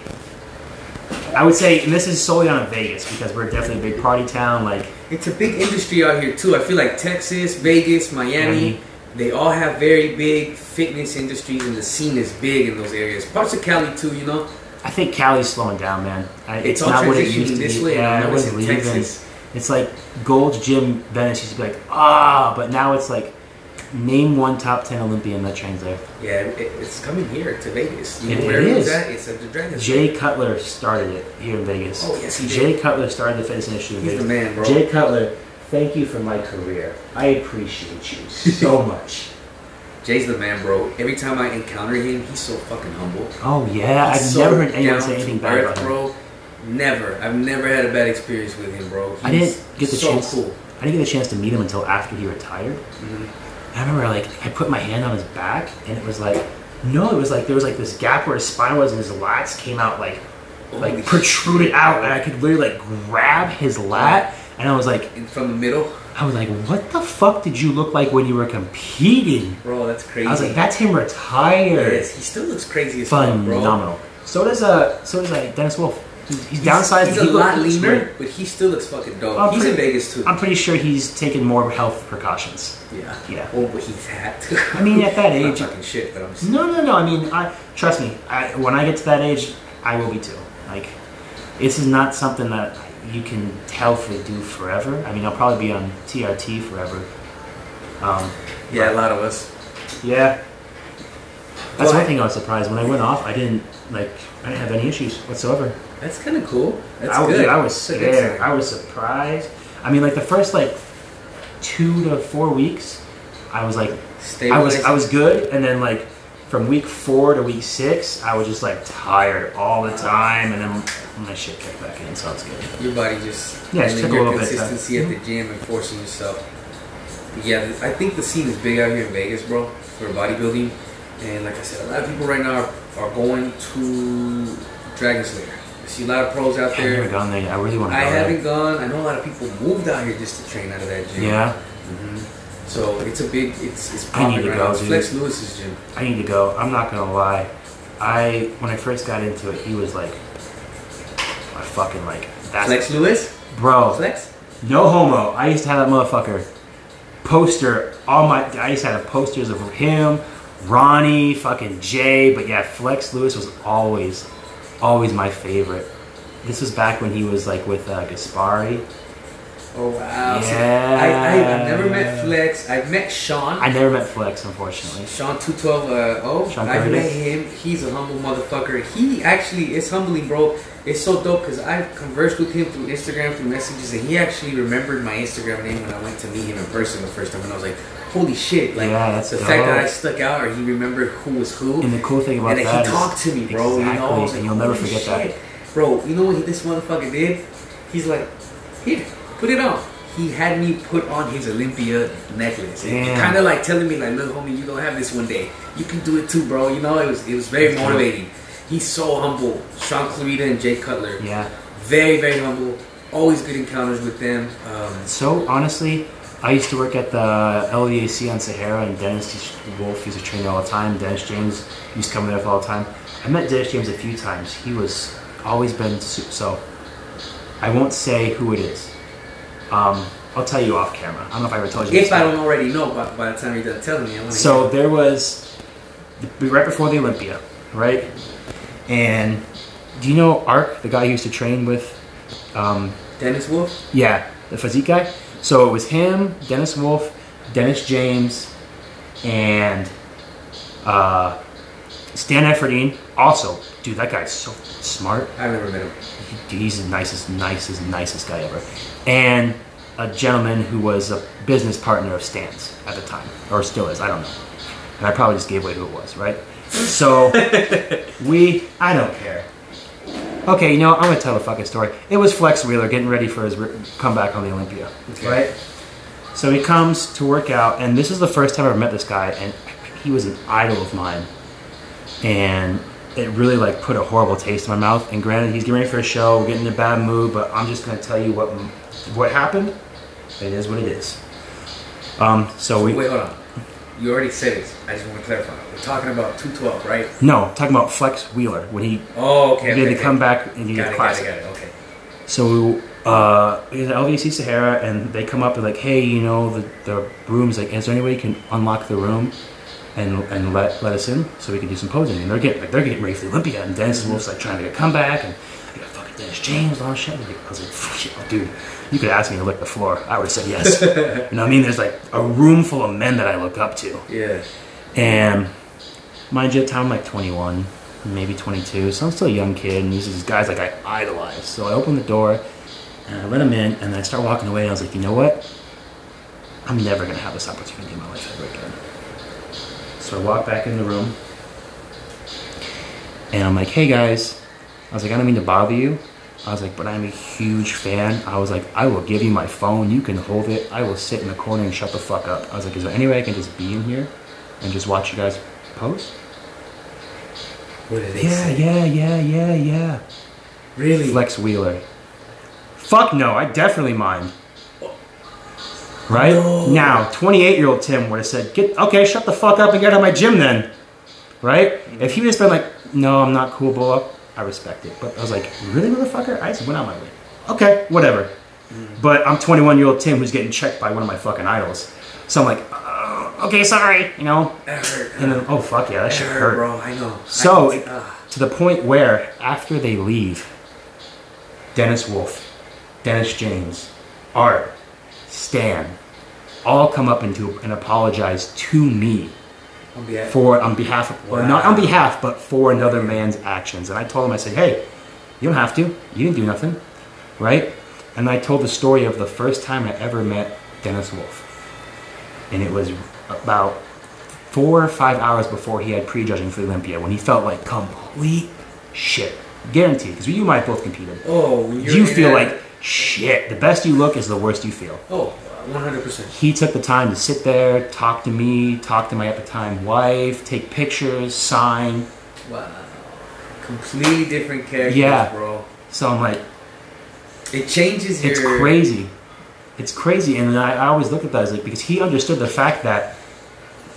I would say, and this is solely on Vegas because we're definitely a big party town. Like, It's a big industry out here too. I feel like Texas, Vegas, Miami, Miami. they all have very big fitness industries, and the scene is big in those areas. Parts of Cali too, you know. I think Cali's slowing down, man. I, It's it's not what it used to this be. way, Yeah, it it's was in leaving. Texas. It's like Gold's Gym Venice used to be like, ah, but now it's like, name one top 10 Olympian that trains there. Yeah, it, it's coming here to Vegas. You It- where it is. at? It's at the Dragon. Jay Cutler started it here in Vegas. Oh, yes, he Jay did. Cutler started the fitness industry in He's Vegas. the man, bro. Jay Cutler, thank you for my career. I appreciate you so much. Jay's the man, bro. Every time I encounter him, he's so fucking humble. Oh yeah, I've so never heard anyone say anything bad about him. bro. Never. I've never had a bad experience with him, bro. I didn't get the so chance. cool. I didn't get a chance to meet him until after he retired. Mm-hmm. I remember like I put my hand on his back and it was like no, it was like there was like this gap where his spine was and his lats came out like Holy like protruded shit, out and I could literally like grab his lat and I was like In from the middle, I was like, what the fuck did you look like when you were competing? bro. That's crazy. I was like, that's him retired. Yes, he still looks crazy as fuck, bro. Phenomenal. So does uh so does uh, Dennis Wolf. He's, he's downsized. He's he a lot looks leaner, great. but he still looks fucking dope. I'm he's in Vegas too. I'm pretty sure he's taken more health precautions. yeah. Yeah. Oh, but he's had to. I mean, at that I'm age- talking shit, but I'm. Just, No, no, no. I mean, I trust me. I, when I get to that age, I will be too. Like, this is not something that you can healthily do forever. I mean, I'll probably be on TRT forever. Um, yeah, a lot of us. yeah. That's Well, one I- thing I was surprised when I went off. I didn't like. I didn't have any issues whatsoever. That's kind of cool. That's I was, good. dude, I was a scared. I was surprised. I mean, like the first like two to four weeks, I was like, I was I was good, and then like from week four to week six, I was just like tired all the time, and then my shit kicked back in, so it's good. Your body just Yeah, and took a your little bit, consistency at the mm-hmm. gym and forcing yourself. Yeah, I think the scene is big out here in Vegas, bro, for bodybuilding. And like I said, a lot of people right now are, are going to Dragon's Lair. I see a lot of pros out there. I've never there. gone there. I really want to go. I go haven't gone. I know a lot of people moved out here just to train out of that gym. Yeah, hmm So it's a big. It's it's I need to right go, now. Dude. Flex Lewis's gym. I need to go. I'm not gonna lie. I when I first got into it, he was like, I fucking like that's Flex Lewis. bro. Flex. No homo. I used to have that motherfucker poster. All my I used to have posters of him, Ronnie, fucking Jay. But yeah, Flex Lewis was always, always my favorite. This was back when he was like with uh, Gaspari. Oh wow. Yeah. I, I I've never met Flex. I've met Sean. I never met Flex, unfortunately. Sean two twelve. Uh, oh, Sean I Curtis. met him. He's a humble motherfucker. He actually is humbling, bro. It's so dope because I conversed with him through Instagram, through messages, and he actually remembered my Instagram name when I went to meet him in person the first time, and I was like, "Holy shit!" Like Yeah, that's the fact that. I stuck out, or he remembered who was who, And the cool thing about and that he talked to me, bro. You know, I was like, and you'll never "Holy forget that. shit." bro. You know what this motherfucker did? He's like, "Here, put it on." He had me put on his Olympia necklace, kind of like telling me, like, "Look, homie, you gonna have this one day. You can do it too, bro." You know, it was it was very That's dope. motivating. He's so humble. Sean Clarida and Jay Cutler, Yeah. very very humble. Always good encounters with them. Um, So honestly, I used to work at the LVAC on Sahara, and Dennis Wolf used to train all the time. Dennis James used to come there all the time. I met Dennis James a few times. He was always been so. I won't say who it is. Um, I'll tell you off camera. I don't know if I ever told you. if I don't already know, by, by the time you're done telling me, I want to. So there was right before the Olympia, right? And do you know Ark, the guy who used to train with? Um, Dennis Wolf. yeah, the physique guy. So it was him, Dennis Wolf, Dennis James, and uh, Stan Efferding. Also, dude, that guy's so smart. I've never met him. He- He's the nicest, nicest, nicest guy ever. And a gentleman who was a business partner of Stan's at the time, or still is. I don't know. And I probably just gave away who it was, right? So we, I don't care. Okay, you know, I'm gonna tell a fucking story. It was Flex Wheeler getting ready for his re- comeback on the Olympia, Okay. right? So he comes to work out, and this is the first time I ever met this guy, and he was an idol of mine. And it really like put a horrible taste in my mouth. And granted, he's getting ready for a show, we're getting in a bad mood, but I'm just gonna tell you what what happened. It is what it is. Um, so we Wait, hold on. You already said it. I just want to clarify. We're talking about 212, right? No, talking about Flex Wheeler when he Oh, okay. did okay, the okay. comeback and he Got did it, got classic. it, got it. Okay. So uh, LVAC Sahara, and they come up and like, hey, you know, the, the room's like, is there any way you can unlock the room and and let let us in so we can do some posing? And they're getting like, they're getting ready for the Olympia, and Dennis Wolf's like trying to get a comeback, and I got fucking Dennis James on shit. I was like, "Fuck, dude, you could ask me to lick the floor, I would have said yes. you know what I mean? There's like a room full of men that I look up to. Yeah. And mind you, at the time I'm like 21, maybe 22, so I'm still a young kid, and these are these guys like I idolize. So I open the door, and I let him in, and then I start walking away, and I was like, you know what? I'm never gonna have this opportunity in my life ever again. So I walk back in the room, and I'm like, hey guys, I was like, I don't mean to bother you. I was like, but I'm a huge fan. I was like, I will give you my phone. You can hold it. I will sit in the corner and shut the fuck up. I was like, is there any way I can just be in here and just watch you guys post? What did they Yeah, say? yeah, yeah, yeah, yeah. Really? Flex Wheeler. Fuck no, I definitely mind. Right? No. Now, 28 year old Tim would have said, Get okay, shut the fuck up and get out of my gym then. Right? If he would have been like, No, I'm not cool, up, I respect it. But I was like, Really, motherfucker? I just went out my way. Okay, whatever. But I'm 21 year old Tim who's getting checked by one of my fucking idols. So I'm like, "Uh, Okay, sorry, you know? That hurt. And then, oh fuck yeah, that shit hurt, hurt. bro. I know. So, I ah. to the point where after they leave, Dennis Wolf, Dennis James, Art, Stan, all come up into and apologize to me I'll be at- for on behalf of, or not on behalf, but for another man's actions. And I told him, I said, hey, you don't have to. You didn't do nothing, right? And I told the story of the first time I ever met Dennis Wolf, and it was about four or five hours before he had prejudging for the Olympia when he felt like complete shit. Guaranteed, because you and I both competed. Oh, you're You feel like shit. The best you look is the worst you feel. Oh, 100%. He took the time to sit there, talk to me, talk to my at the time wife, take pictures, sign. Wow. Completely different characters, Yeah. bro. So I'm like, It changes your. it's crazy. It's crazy. And I, I always look at that as like, because he understood the fact that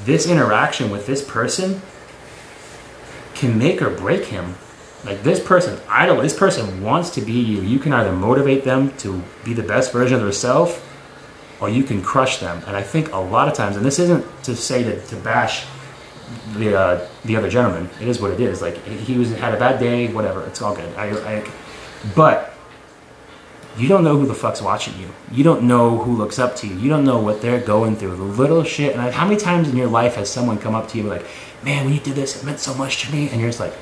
this interaction with this person can make or break him. Like this person, idol, this person wants to be you. You can either motivate them to be the best version of themselves, or you can crush them. And I think a lot of times, and this isn't to say to, to bash the uh, the other gentleman. It is what it is. Like he was had a bad day, whatever. It's all good. I, I but you don't know who the fuck's watching you. You don't know who looks up to you. You don't know what they're going through. The little shit. And like, how many times in your life has someone come up to you like, "Man, when you did this, it meant so much to me," and you're just like,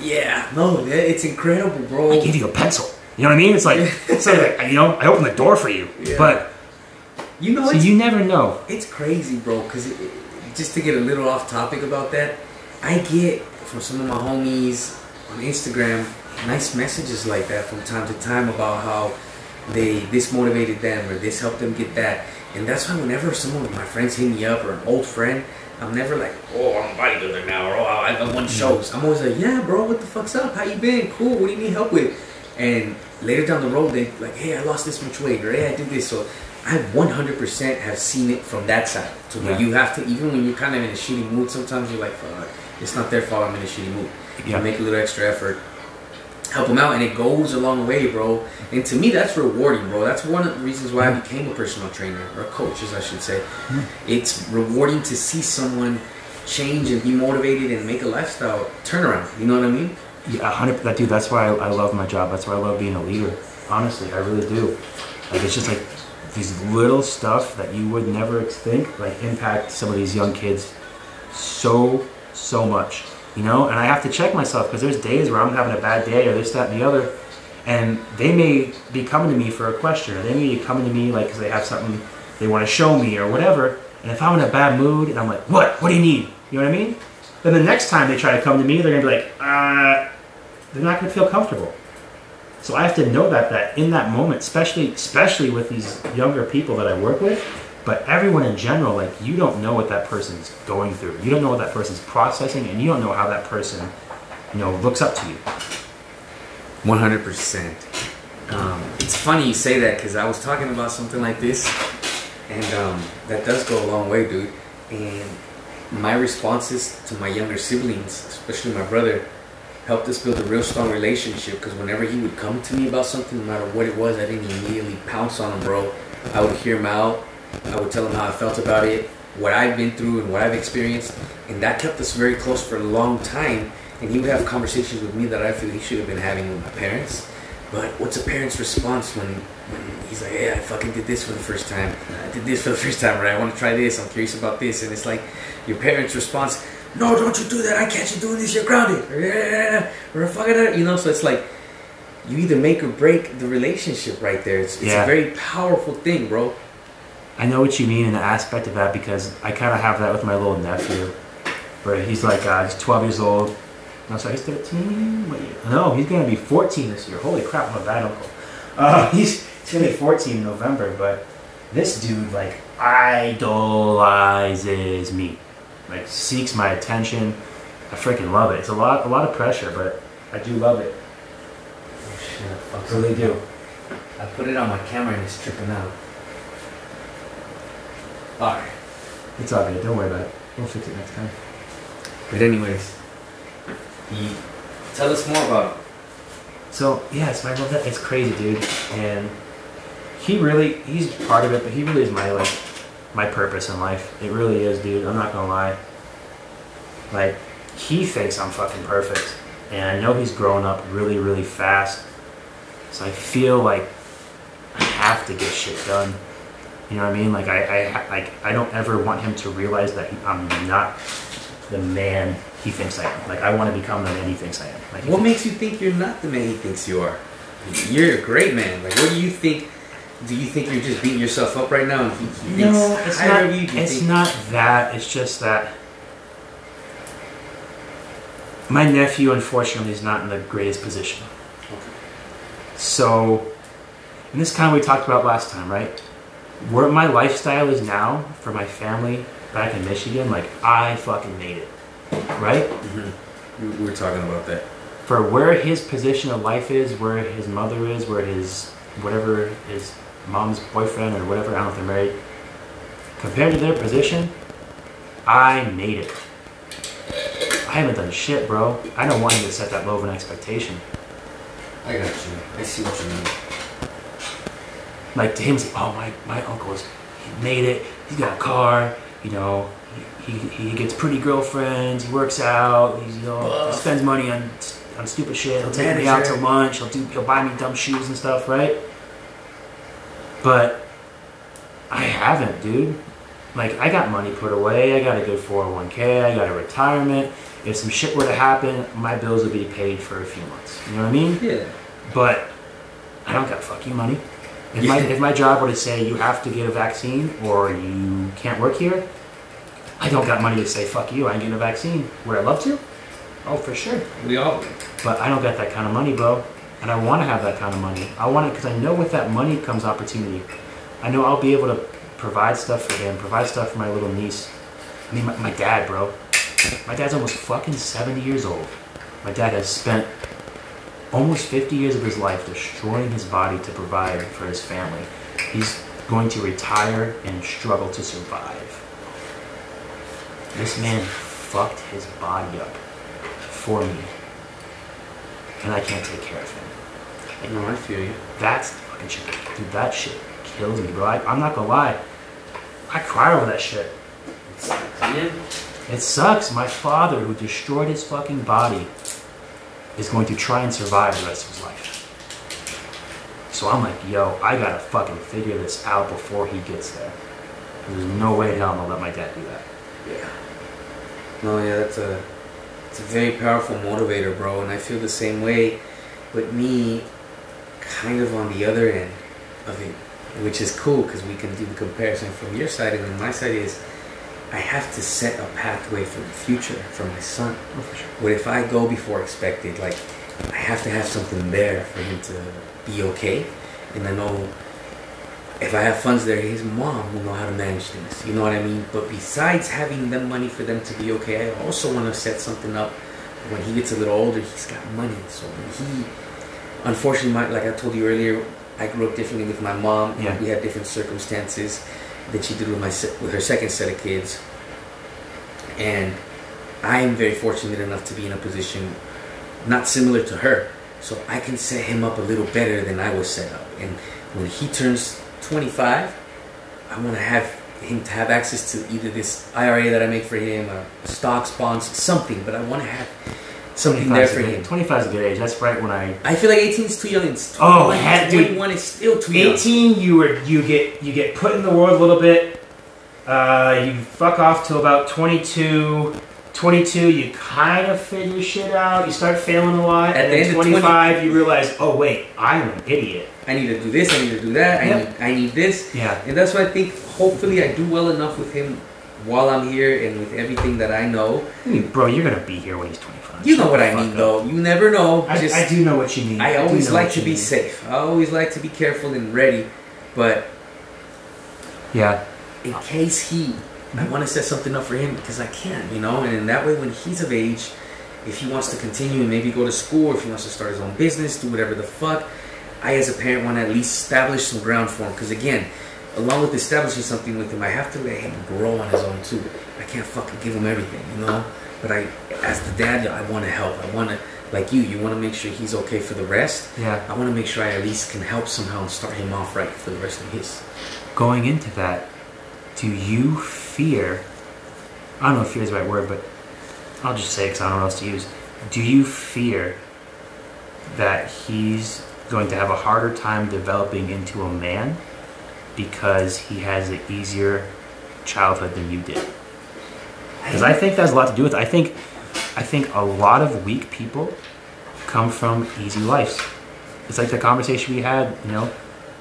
Yeah, no, it's incredible, bro. "I gave you a pencil." You know what I mean? It's like, so like, you know, I opened the door for you, Yeah. but You know, so you never know. it's crazy, bro. Because it, it- just to get a little off topic about that, I get from some of my homies on Instagram nice messages like that from time to time about how they this motivated them or this helped them get that. And that's why whenever someone of my friends hit me up or an old friend, I'm never like, oh, I'm a bodybuilder now, or oh, I've won mm-hmm. shows. I'm always like, yeah, bro, what the fuck's up? How you been? Cool. What do you need help with? And later down the road, they like, hey, I lost this much weight, or hey, I did this. So I 100% have seen it from that side. To where Yeah. you have to, even when you're kind of in a shitty mood, sometimes you're like, fuck, it's not their fault. I'm in a shitty mood. Yeah. You make a little extra effort, help them out, and it goes a long way, bro. And to me, that's rewarding, bro. That's one of the reasons why I became a personal trainer or a coach, as I should say. It's rewarding to see someone change and be motivated and make a lifestyle turnaround. You know what I mean? Yeah, hundred. That dude. That's why I, I love my job. That's why I love being a leader. Honestly, I really do. Like it's just like these little stuff that you would never think like impact some of these young kids so so much. You know, and I have to check myself because there's days where I'm having a bad day or this, that, and the other, and they may be coming to me for a question or they may be coming to me like because they have something they want to show me or whatever. And if I'm in a bad mood and I'm like, what? What do you need? You know what I mean? Then the next time they try to come to me, they're gonna be like, uh, they're not to feel comfortable. So I have to know that that in that moment, especially especially with these younger people that I work with, but everyone in general, like you don't know what that person's going through. You don't know what that person's processing, and you don't know how that person, you know, looks up to you. One hundred percent. Um, It's funny you say that because I was talking about something like this, and um, that does go a long way, dude. and my responses to my younger siblings, especially my brother, helped us build a real strong relationship. Because whenever he would come to me about something, no matter what it was, I didn't immediately pounce on him, bro. I would hear him out. I would tell him how I felt about it, what I've been through, and what I've experienced, and that kept us very close for a long time. And he would have conversations with me that I feel he should have been having with my parents. But what's a parent's response when, when he's like, "Hey, I fucking did this for the first time. I did this for the first time, right? I want to try this. I'm curious about this." And it's like your parents' response, "No, don't you do that. I catch you doing this. You're grounded." You know. So it's like you either make or break the relationship right there. It's, it's Yeah. a very powerful thing, bro. I know what you mean in the aspect of that because I kind of have that with my little nephew, where he's like uh, he's 12 years old. No, sorry, he's 13. No, he's gonna be 14 this year. Holy crap, I'm a bad uncle. Uh, he's he's gonna be 14 in November, but this dude like idolizes me, like seeks my attention. I freaking love it. It's a lot, a lot of pressure, but I do love it. Oh, shit, I Really do. I put it on my camera and it's tripping out. Alright. It's all good. Don't worry about it. We'll fix it next time. But anyways, he, tell us more about it. So yeah, it's my love that it's crazy, dude. And he really he's part of it, but he really is my like my purpose in life. It really is, dude. I'm not gonna lie. Like he thinks I'm fucking perfect, and I know he's growing up really, really fast. So I feel like I have to get shit done. You know what I mean? Like I, I like I don't ever want him to realize that he, I'm not the man he thinks I am. Like I want to become the man he thinks I am. Like What makes you think you're not the man he thinks you are? You're a great man. Like, what do you think? Do you think you're just beating yourself up right now? And he, he No, it's not. It's think- not that. It's just that my nephew, unfortunately, is not in the greatest position. So, and this kind of we talked about last time, right? Where my lifestyle is now for my family back in Michigan, like I fucking made it, right? Mm-hmm. We we were talking about that. For where his position of life is, where his mother is, where his whatever his mom's boyfriend or whatever, I don't know if they're married. Compared to their position, I made it. I haven't done shit, bro. I don't want you to set that low of an expectation. I got you. I see what you mean. like to him, it's like, oh my, my uncle's he made it. He's got a car. You know, he, he, he gets pretty girlfriends. He works out. He's you know he spends money on on stupid shit. He'll take me out to lunch. He'll do he'll buy me dumb shoes and stuff, right? But I haven't, dude. Like I got money put away. I got a good 401k. I got a retirement. If some shit were to happen, my bills would be paid for a few months. You know what I mean? Yeah. But I don't got fucking money. If my if my job were to say you have to get a vaccine or you can't work here, I don't got money to say fuck you. I ain't getting a vaccine. Would I love to? Oh, for sure. We all. But I don't got that kind of money, bro. And I want to have that kind of money. I want it because I know with that money comes opportunity. I know I'll be able to provide stuff for him, provide stuff for my little niece. I mean, my, my dad, bro. My dad's almost fucking 70 years old. My dad has spent almost 50 years of his life destroying his body to provide for his family. He's going to retire and struggle to survive. This man fucked his body up for me. And I can't take care of him. No, I feel you. That's the fucking shit. Dude, that shit kills me, bro. I, I'm not gonna lie. I cry over that shit. Yeah. It sucks. My father, who destroyed his fucking body, is going to try and survive the rest of his life. So I'm like, yo, I gotta fucking figure this out before he gets there. There's no way in hell I'm gonna let my dad do that. Yeah. No, yeah, that's a it's a very powerful motivator, bro, and I feel the same way. with me, kind of on the other end of it, which is cool because we can do the comparison from your side and then my side is I have to set a pathway for the future for my son. Oh, for sure. What if I go before expected? Like, I have to have something there for him to be okay. And I know if I have funds there, his mom will know how to manage things. You know what I mean? But besides having the money for them to be okay, I also want to set something up. When he gets a little older, he's got money. So when he, unfortunately, my, like I told you earlier, I grew up differently with my mom. Yeah. We had different circumstances than she did with my with her second set of kids. and I am very fortunate enough to be in a position not similar to her, so I can set him up a little better than I was set up. And when he turns 25, I want to have him to have access to either this IRA that I make for him, or stocks, bonds, something. But I want to have something there 25 is for a good- him. 25 is a good age. That's right when I I feel like 18 is too young. It's Oh, 21, heck, dude. 21 is still too young. 18 you were you get you get put in the world a little bit uh, you fuck off till about 22 22 you kind of figure shit out you start failing a lot At and the then end of 25 you realize oh wait i'm an idiot I need to do this. I need to do that. I Yep. need. I need this. yeah And that's why I think hopefully I do well enough with him while I'm here and with everything that I know. I mean, bro you're gonna be here when he's 25 You know what I mean, up. though. You never know. I, Just I do know what you mean I always know like to be mean. safe. I always like to be careful and ready. But yeah in case he, I want to set something up for him because I can, you know. And in that way, when he's of age, if he wants to continue and maybe go to school, or if he wants to start his own business, do whatever the fuck, I as a parent want to at least establish some ground for him. Because again, along with establishing something with him, I have to let him grow on his own too. I can't fucking give him everything, you know. But I, as the dad, I want to help. I want to, like you, you want to make sure he's okay for the rest. yeah I want to make sure I at least can help somehow and start him off right for the rest of his. going into that, do you fear? I don't know if fear is the right word, but I'll just say because I don't know what else to use. Do you fear that he's going to have a harder time developing into a man because he has an easier childhood than you did? Because I think that has a lot to do with. It. I think, I think a lot of weak people come from easy lives. It's like the conversation we had. You know,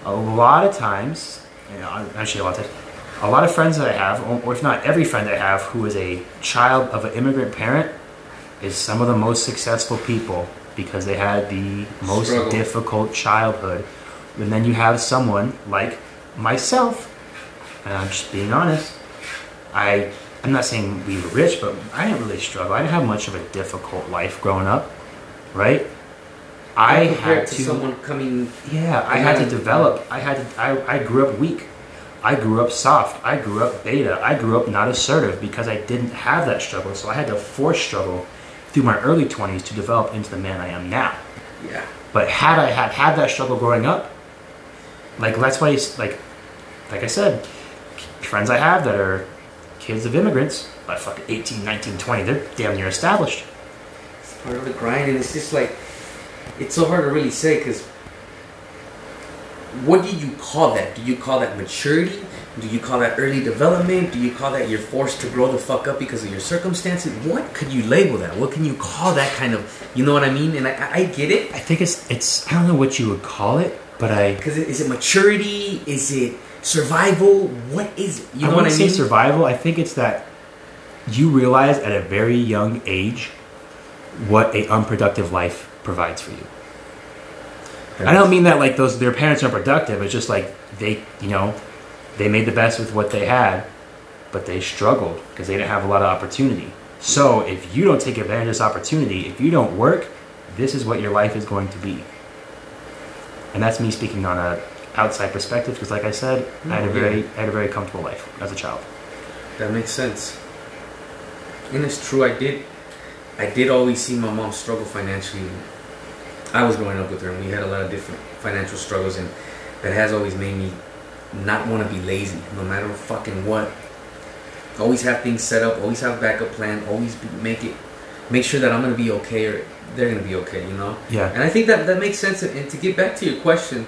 a lot of times, you know, actually a lot of times, a lot of friends that I have, or if not every friend I have, who is a child of an immigrant parent, is some of the most successful people because they had the most Struggle. difficult childhood. And then you have someone like myself, and I'm just being honest. I I'm not saying we were rich, but I didn't really struggle. I didn't have much of a difficult life growing up, right? I had to to someone coming yeah, I had to develop. I had to. I, I grew up weak. I grew up soft. I grew up beta. I grew up not assertive because I didn't have that struggle. So I had to force struggle through my early twenties to develop into the man I am now. Yeah. But had I had had that struggle growing up, like that's why, it's- like, like I said, friends I have that are kids of immigrants by fucking 18, 19, 20, they're damn near established. It's part of the grind, and it's just like it's so hard to really say because what do you call that? Do you call that maturity? Do you call that early development? Do you call that you're forced to grow the fuck up because of your circumstances? What could you label that? What can you call that kind of? You know what I mean? And I, I get it I think it's it's I don't know what you would call it, but I because is it maturity? Is it survival? What is it? You I know want what to I say mean? survival. I think it's that you realize at a very young age what a unproductive life provides for you. I don't mean that like those their parents are productive. It's just like they, you know, they made the best with what they had, but they struggled because they didn't have a lot of opportunity. So if you don't take advantage of this opportunity, if you don't work, this is what your life is going to be. And that's me speaking on a outside perspective because, like I said, I had a Mm, very, I had a very comfortable life as a child. That makes sense. And it's true. I did. I did always see my mom struggle financially. I was growing up with her, and we had a lot of different financial struggles, and that has always made me not want to be lazy, no matter fucking what. Always have things set up. Always have a backup plan. Always be, make it, make sure that I'm gonna be okay, or they're gonna be okay. You know. Yeah. And I think that that makes sense. And to get back to your question,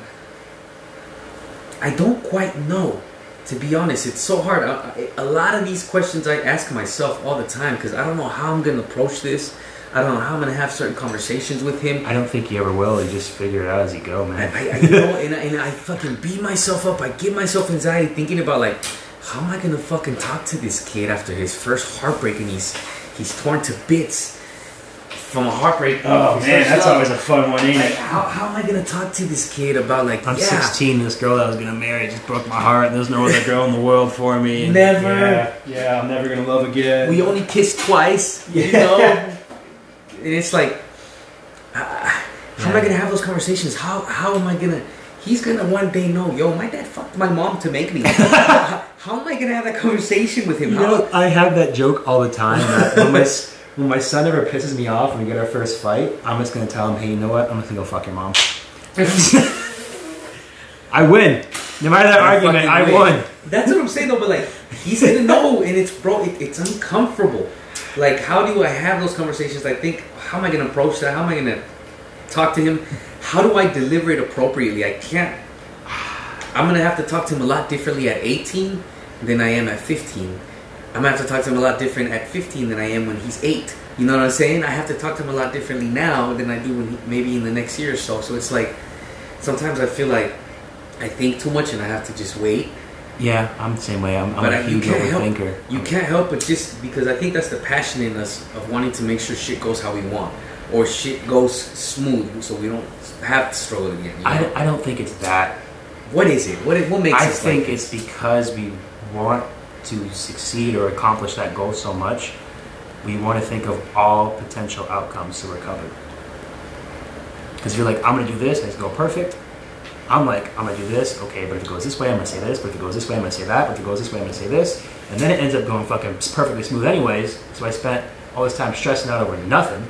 I don't quite know. To be honest, it's so hard. I, I- a lot of these questions I ask myself all the time because I don't know how I'm going to approach this. I don't know how I'm going to have certain conversations with him. I don't think you ever will. You just figure it out as you go, man. I, I you know, and I, and I fucking beat myself up. I give myself anxiety thinking about like, how am I gonna fucking talk to this kid after his first heartbreak and he's he's torn to bits from a heartbreak. Oh man, that's love. always a fun one, ain't Like, it? how, how am I gonna talk to this kid about like I'm yeah, 16. This girl that I was gonna marry just broke my heart. There's no other girl in the world for me. and Never. Yeah, yeah, I'm never gonna love again. we only kissed twice, you Yeah. know? and it's like, uh, how am I gonna have those conversations? How how am I gonna? He's gonna one day know, yo, my dad fucked my mom to make me. how, how am I gonna have that conversation with him? You How- know, I have that joke all the time. That when my s- when my son ever pisses me off when we get our first fight, I'm just gonna tell him, hey, you know what? I'm just gonna go fuck your mom. I win. No matter that I argument, I win. won. That's what I'm saying though, but like he's gonna know, and it's bro, it, it's uncomfortable. Like, how do I have those conversations? I think, how am I gonna approach that? How am I gonna talk to him? How do I deliver it appropriately? I can't. I'm gonna have to talk to him a lot differently at 18 than I am at 15. I'm gonna have to talk to him a lot different at 15 than I am when he's eight. You know what I'm saying? I have to talk to him a lot differently now than I do when he, maybe in the next year or so. So it's like sometimes I feel like I think too much and I have to just wait. Yeah, I'm the same way. I'm, I'm But a I- you huge can't help-. You can't help but just because I think that's the passion in us of wanting to make sure shit goes how we want or shit goes smooth so we don't have to struggle again. you know? I, I don't think it's that. what is it? What what makes I us think like it's because we want to succeed or accomplish that goal so much, we want to think of all potential outcomes to recover. Because you're like, I'm going to do this, and it's go perfect. I'm like, I'm going to do this, okay, but if it goes this way, I'm going to say this, but if it goes this way, I'm going to say that, but if it goes this way, I'm going to say this. And then it ends up going fucking perfectly smooth, anyways. So I spent all this time stressing out over nothing.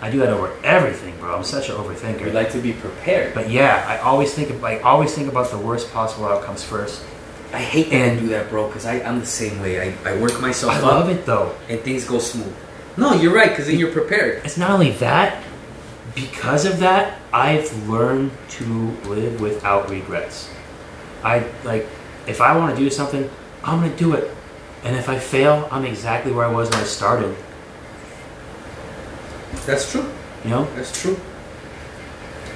I do that over everything, bro. I'm such an overthinker. we like to be prepared. but yeah, I always think of, like always think about the worst possible outcomes first. I hate that I And- do that, bro, because I'm the same way. I, I work myself I up love it though. and things go smooth. No, you're right, because then you're prepared. It's not only that, because of that, I've learned to live without regrets. I like if I want to do something, I'm gonna do it. And if I fail, I'm exactly where I was when I started. That's true. You know? That's true.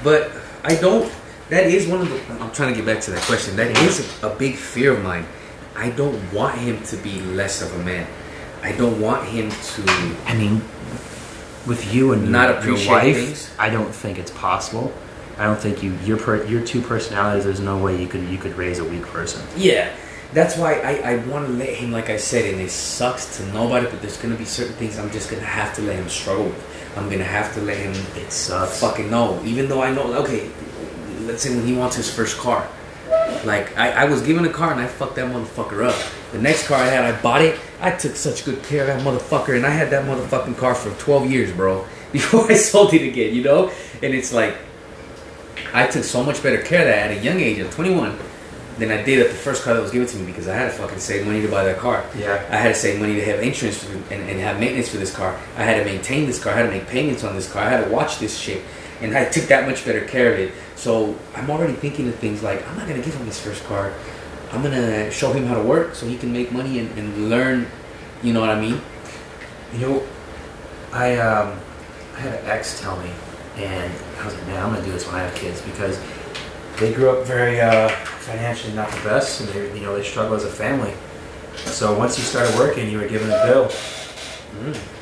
But I don't. That is one of the. I'm trying to get back to that question. That is a, big fear of mine. I don't want him to be less of a man. I don't want him to. I mean, with you and Not your, your wife, things? I don't think it's possible. I don't think you your per, your two personalities. There's no way you could you could raise a weak person. Yeah. That's why I, I want to let him, like I said, and it sucks to nobody, but there's going to be certain things I'm just going to have to let him struggle with. I'm going to have to let him It sucks. fucking no. Even though I know, okay, let's say when he wants his first car. Like, I, I was given a car and I fucked that motherfucker up. The next car I had, I bought it. I took such good care of that motherfucker and I had that motherfucking car for 12 years, bro. Before I sold it again, you know? And it's like, I took so much better care of that at a young age, at 21, than I did at the first car that was given to me because I had to fucking save money to buy that car. Yeah. I had to save money to have insurance for, and, and have maintenance for this car. I had to maintain this car. I had to make payments on this car. I had to watch this shit. And I took that much better care of it. So I'm already thinking of things like I'm not going to give him his first car. I'm going to show him how to work so he can make money and, and learn, you know what I mean? You know, I um, I had an ex tell me, and I was like, man, I'm gonna do this when I have kids because they grew up very uh, financially not the best, and they you know they struggle as a family. So once you started working, you were given a bill.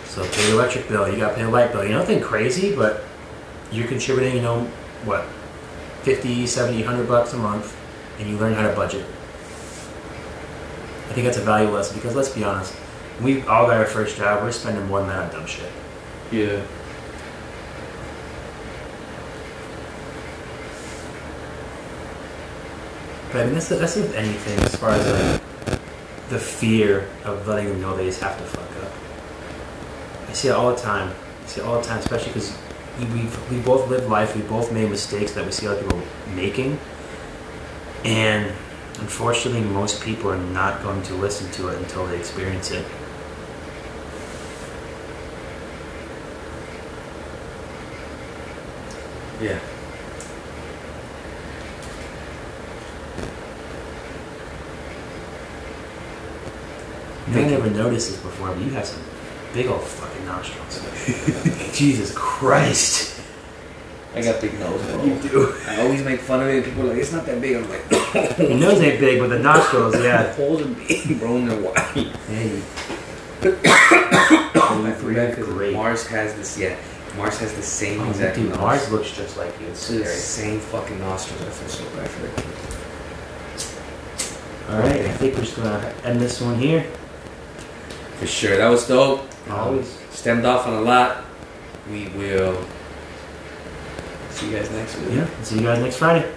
So pay the electric bill, you got to pay the light bill. You know, nothing crazy, but you're contributing, you know, what, 50, 70, 100 bucks a month, and you learn how to budget. I think that's a valuable lesson because let's be honest, we all got our first job, we're spending more than that on dumb shit. Yeah. But I mean, that's, that's with anything as far as like the fear of letting them know they just have to fuck up. I see it all the time. I see it all the time, especially because we, we've, we both lived life, we both made mistakes that we see other people making. And unfortunately, most people are not going to listen to it until they experience it. Yeah. You I never noticed this before, but you have some big old fucking nostrils. Jesus Christ. I got big nose, bro. You do. I always make fun of it. And people are like, it's not that big. I'm like, Your nose ain't big, but the nostrils, yeah. the holes are big, bro, and they're wide. Hey. I bad because Mars has this. Yeah, Mars has the same Oh, exact dude, nose. Mars looks just like you. It's the same fucking nostrils. I feel so bad for kid. All right, I think we're just gonna end this one here. For sure, that was dope. Always. Stemmed off on a lot. We will see you guys next week. Yeah. See you guys next Friday.